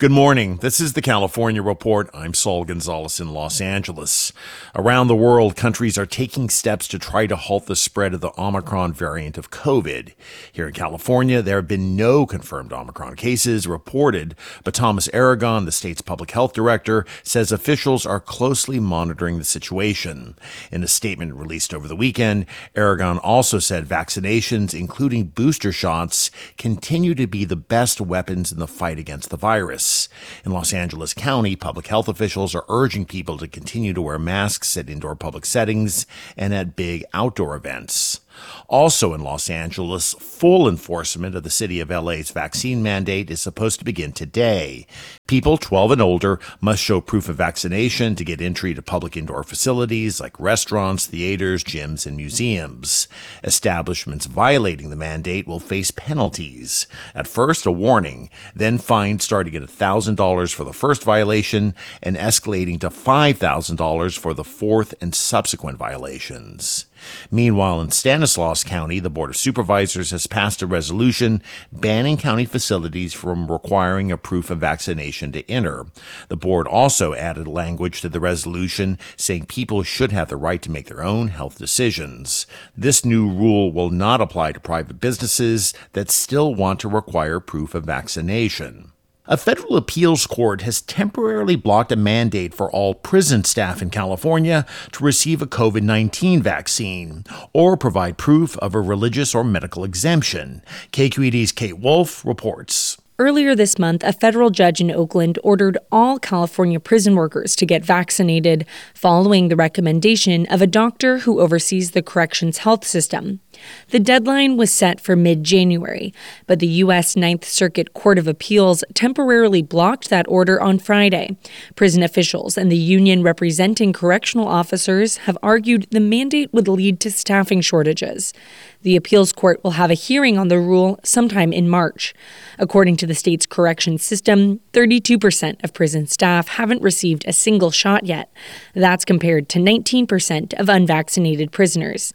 Good morning. This is the California Report. I'm Saul Gonzalez in Los Angeles. Around the world, countries are taking steps to try to halt the spread of the Omicron variant of COVID. Here in California, there have been no confirmed Omicron cases reported, but Thomas Aragon, the state's public health director, says officials are closely monitoring the situation. In a statement released over the weekend, Aragon also said vaccinations, including booster shots, continue to be the best weapons in the fight against the virus. In Los Angeles County, public health officials are urging people to continue to wear masks at indoor public settings and at big outdoor events. Also in Los Angeles, full enforcement of the city of LA's vaccine mandate is supposed to begin today. People 12 and older must show proof of vaccination to get entry to public indoor facilities like restaurants, theaters, gyms, and museums. Establishments violating the mandate will face penalties. At first, a warning, then fines starting at $1,000 for the first violation and escalating to $5,000 for the fourth and subsequent violations. Meanwhile, in Stanislaus County, the Board of Supervisors has passed a resolution banning county facilities from requiring a proof of vaccination to enter. The board also added language to the resolution saying people should have the right to make their own health decisions. This new rule will not apply to private businesses that still want to require proof of vaccination. A federal appeals court has temporarily blocked a mandate for all prison staff in California to receive a COVID 19 vaccine or provide proof of a religious or medical exemption. KQED's Kate Wolffe reports. Earlier this month, a federal judge in Oakland ordered all California prison workers to get vaccinated following the recommendation of a doctor who oversees the corrections health system. The deadline was set for mid January, but the U.S. Ninth Circuit Court of Appeals temporarily blocked that order on Friday. Prison officials and the union representing correctional officers have argued the mandate would lead to staffing shortages. The appeals court will have a hearing on the rule sometime in March. According to the state's corrections system, 32% of prison staff haven't received a single shot yet. That's compared to 19% of unvaccinated prisoners.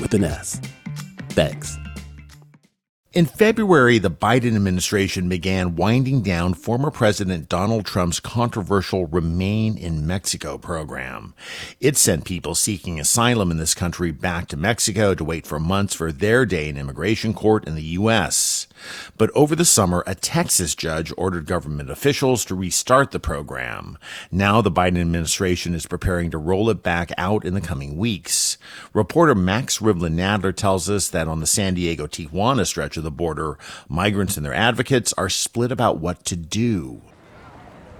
with an S. Thanks. In February, the Biden administration began winding down former President Donald Trump's controversial Remain in Mexico program. It sent people seeking asylum in this country back to Mexico to wait for months for their day in immigration court in the U.S. But over the summer, a Texas judge ordered government officials to restart the program. Now the Biden administration is preparing to roll it back out in the coming weeks. Reporter Max Rivlin Nadler tells us that on the San Diego Tijuana stretch of the border, migrants and their advocates are split about what to do.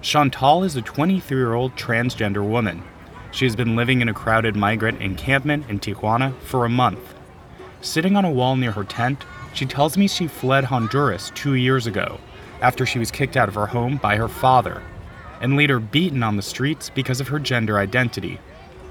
Chantal is a 23 year old transgender woman. She has been living in a crowded migrant encampment in Tijuana for a month. Sitting on a wall near her tent, she tells me she fled Honduras two years ago after she was kicked out of her home by her father and later beaten on the streets because of her gender identity.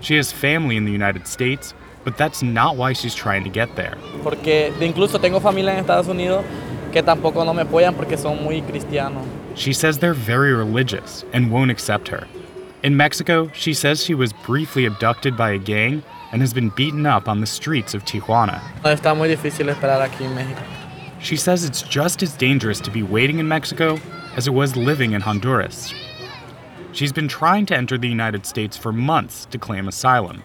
She has family in the United States, but that's not why she's trying to get there. Porque incluso tengo familia en Estados Unidos que tampoco no me apoyan porque son muy cristianos. She says they're very religious and won't accept her. In Mexico, she says she was briefly abducted by a gang and has been beaten up on the streets of Tijuana. Está muy difícil esperar aquí en México. She says it's just as dangerous to be waiting in Mexico as it was living in Honduras. She's been trying to enter the United States for months to claim asylum,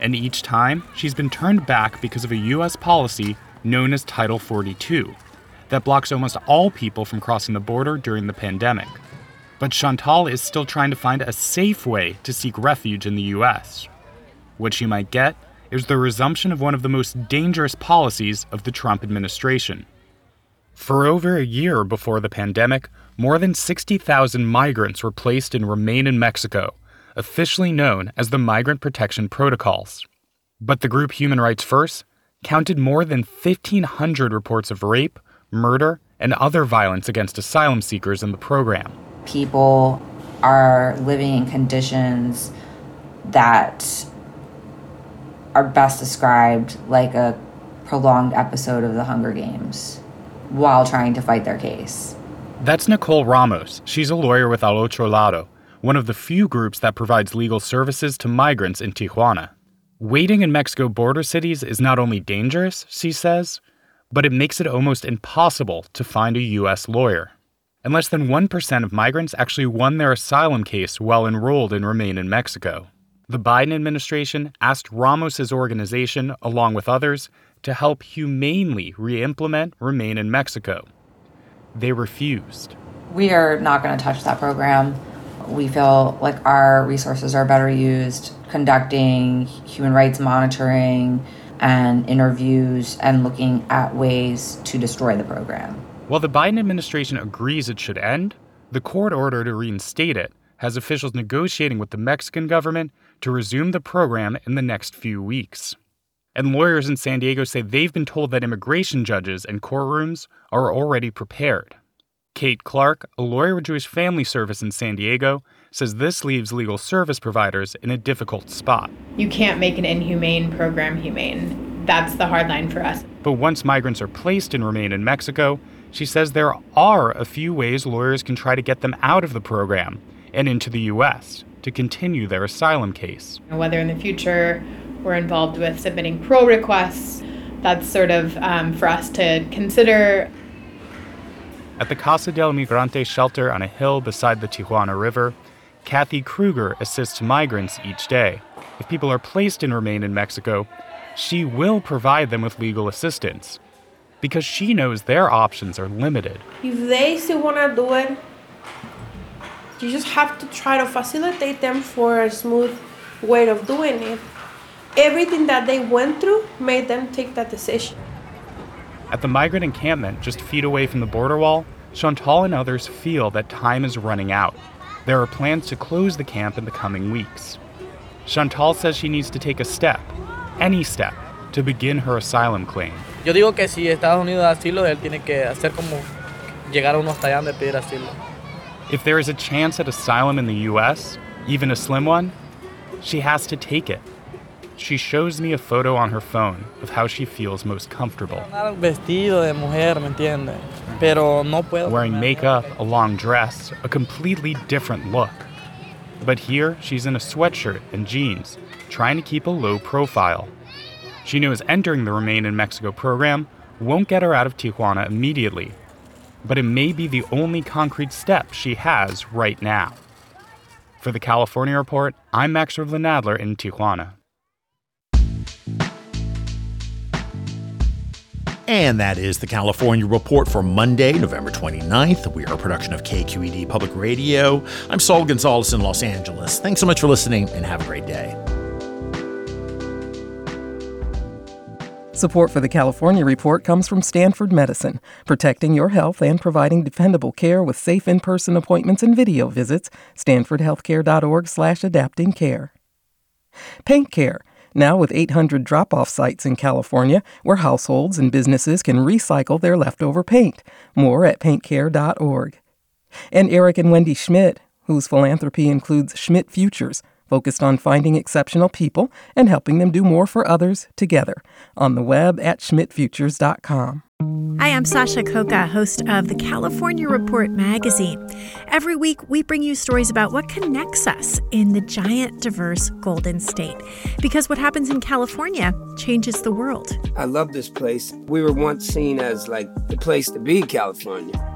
and each time she's been turned back because of a U.S. policy known as Title 42 that blocks almost all people from crossing the border during the pandemic. But Chantal is still trying to find a safe way to seek refuge in the U.S. What she might get is the resumption of one of the most dangerous policies of the Trump administration. For over a year before the pandemic, more than 60,000 migrants were placed in Remain in Mexico, officially known as the Migrant Protection Protocols. But the group Human Rights First counted more than 1,500 reports of rape, murder, and other violence against asylum seekers in the program. People are living in conditions that are best described like a prolonged episode of the Hunger Games while trying to fight their case. That's Nicole Ramos. She's a lawyer with Al Otro Lado, one of the few groups that provides legal services to migrants in Tijuana. Waiting in Mexico border cities is not only dangerous, she says, but it makes it almost impossible to find a U.S. lawyer. And less than 1% of migrants actually won their asylum case while enrolled in Remain in Mexico. The Biden administration asked Ramos's organization, along with others, to help humanely re implement Remain in Mexico. They refused. We are not going to touch that program. We feel like our resources are better used conducting human rights monitoring and interviews and looking at ways to destroy the program. While the Biden administration agrees it should end, the court order to reinstate it has officials negotiating with the Mexican government to resume the program in the next few weeks. And lawyers in San Diego say they've been told that immigration judges and courtrooms are already prepared. Kate Clark, a lawyer with Jewish Family Service in San Diego, says this leaves legal service providers in a difficult spot. You can't make an inhumane program humane. That's the hard line for us. But once migrants are placed and remain in Mexico, she says there are a few ways lawyers can try to get them out of the program and into the U.S. to continue their asylum case. Whether in the future we're involved with submitting parole requests, that's sort of um, for us to consider. At the Casa del Migrante shelter on a hill beside the Tijuana River, Kathy Kruger assists migrants each day. If people are placed in Remain in Mexico, she will provide them with legal assistance because she knows their options are limited. If they still want to do it, you just have to try to facilitate them for a smooth way of doing it. Everything that they went through made them take that decision. At the migrant encampment just feet away from the border wall, Chantal and others feel that time is running out. There are plans to close the camp in the coming weeks. Chantal says she needs to take a step, any step, to begin her asylum claim. Yo digo que si Estados Unidos da asilo, él tiene que hacer como llegar uno hasta allá donde pedir asilo. If there is a chance at asylum in the US, even a slim one, she has to take it. she shows me a photo on her phone of how she feels most comfortable. Vestido de mujer, ¿me entiende? Pero no puedo. Wearing makeup, a long dress, a completely different look. But here, she's in a sweatshirt and jeans, trying to keep a low profile. She knows entering the Remain in Mexico program won't get her out of Tijuana immediately, but it may be the only concrete step she has right now. For the California Report, I'm Max Rivlin Nadler in Tijuana. And that is the California Report for Monday, November 29th. We are a production of KQED Public Radio. I'm Saul Gonzalez in Los Angeles. Thanks so much for listening and have a great day. Support for the California Report comes from Stanford Medicine, protecting your health and providing dependable care with safe in-person appointments and video visits. StanfordHealthcare.org/slash-adapting care. Paint Care now with 800 drop off sites in California where households and businesses can recycle their leftover paint. More at paintcare.org. And Eric and Wendy Schmidt, whose philanthropy includes Schmidt Futures, focused on finding exceptional people and helping them do more for others together. On the web at schmidtfutures.com. Hi, I'm Sasha Khokha, host of the California Report magazine. Every week, we bring you stories about what connects us in the giant, diverse Golden State. Because what happens in California changes the world. I love this place. We were once seen as like the place to be, California.